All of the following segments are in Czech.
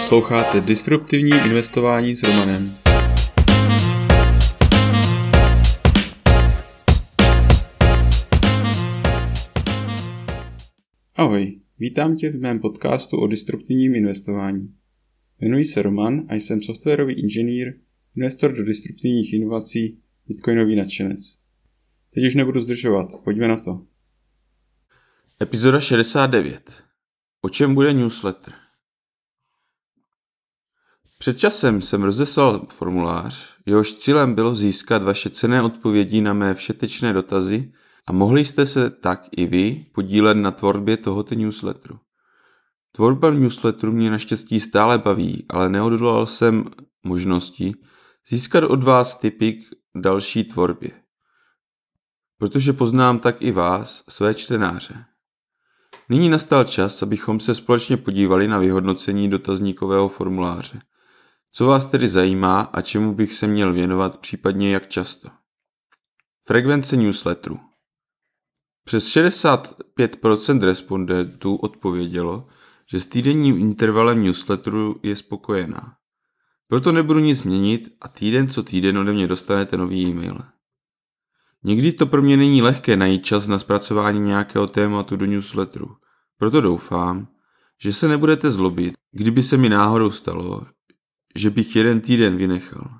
Posloucháte Disruptivní investování s Romanem. Ahoj, vítám tě v mém podcastu o disruptivním investování. Jmenuji se Roman a jsem softwarový inženýr, investor do disruptivních inovací, bitcoinový nadšenec. Teď už nebudu zdržovat, pojďme na to. Epizoda 69. O čem bude newsletter? Před časem jsem rozeslal formulář, jehož cílem bylo získat vaše cené odpovědi na mé všetečné dotazy a mohli jste se tak i vy podílet na tvorbě tohoto newsletteru. Tvorba newsletteru mě naštěstí stále baví, ale neodolal jsem možnosti získat od vás tipy k další tvorbě. Protože poznám tak i vás, své čtenáře. Nyní nastal čas, abychom se společně podívali na vyhodnocení dotazníkového formuláře. Co vás tedy zajímá a čemu bych se měl věnovat, případně jak často? Frekvence newsletteru. Přes 65% respondentů odpovědělo, že s týdenním intervalem newsletteru je spokojená. Proto nebudu nic měnit a týden co týden ode mě dostanete nový e-mail. Někdy to pro mě není lehké najít čas na zpracování nějakého tématu do newsletteru. Proto doufám, že se nebudete zlobit, kdyby se mi náhodou stalo, že bych jeden týden vynechal.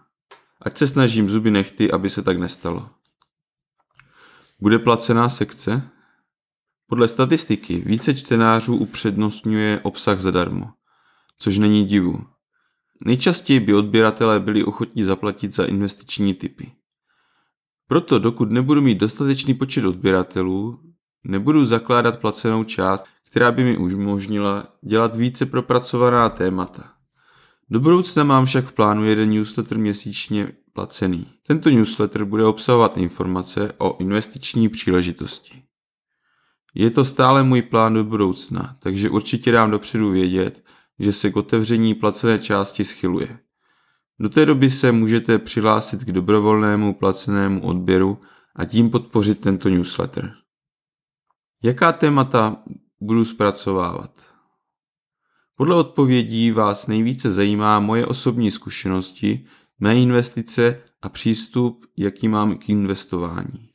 Ať se snažím zuby nechty, aby se tak nestalo. Bude placená sekce? Podle statistiky více čtenářů upřednostňuje obsah zadarmo, což není divu. Nejčastěji by odběratelé byli ochotní zaplatit za investiční typy. Proto dokud nebudu mít dostatečný počet odběratelů, nebudu zakládat placenou část, která by mi umožnila dělat více propracovaná témata. Do budoucna mám však v plánu jeden newsletter měsíčně placený. Tento newsletter bude obsahovat informace o investiční příležitosti. Je to stále můj plán do budoucna, takže určitě dám dopředu vědět, že se k otevření placené části schyluje. Do té doby se můžete přihlásit k dobrovolnému placenému odběru a tím podpořit tento newsletter. Jaká témata budu zpracovávat? Podle odpovědí vás nejvíce zajímá moje osobní zkušenosti, mé investice a přístup, jaký mám k investování.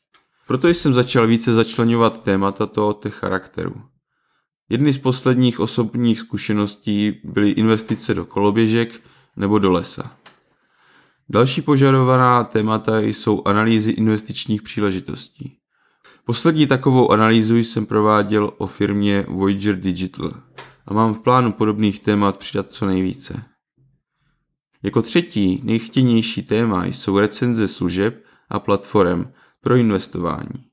Proto jsem začal více začlenovat témata tohoto charakteru. Jedny z posledních osobních zkušeností byly investice do koloběžek nebo do lesa. Další požadovaná témata jsou analýzy investičních příležitostí. Poslední takovou analýzu jsem prováděl o firmě Voyager Digital a mám v plánu podobných témat přidat co nejvíce. Jako třetí nejchtěnější téma jsou recenze služeb a platform pro investování,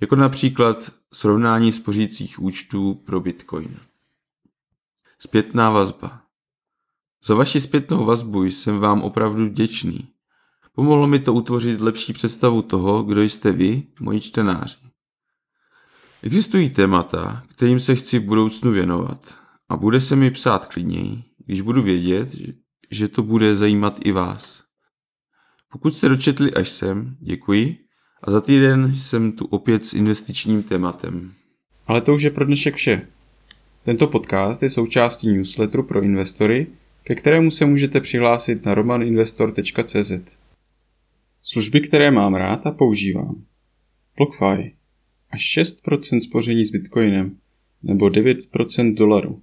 jako například srovnání spořících účtů pro Bitcoin. Zpětná vazba. Za vaši zpětnou vazbu jsem vám opravdu vděčný. Pomohlo mi to utvořit lepší představu toho, kdo jste vy, moji čtenáři. Existují témata, kterým se chci v budoucnu věnovat a bude se mi psát klidněji, když budu vědět, že to bude zajímat i vás. Pokud jste dočetli až sem, děkuji a za týden jsem tu opět s investičním tématem. Ale to už je pro dnešek vše. Tento podcast je součástí newsletteru pro investory, ke kterému se můžete přihlásit na romaninvestor.cz. Služby, které mám rád a používám. BlockFi. Až 6% spoření s Bitcoinem nebo 9% dolaru.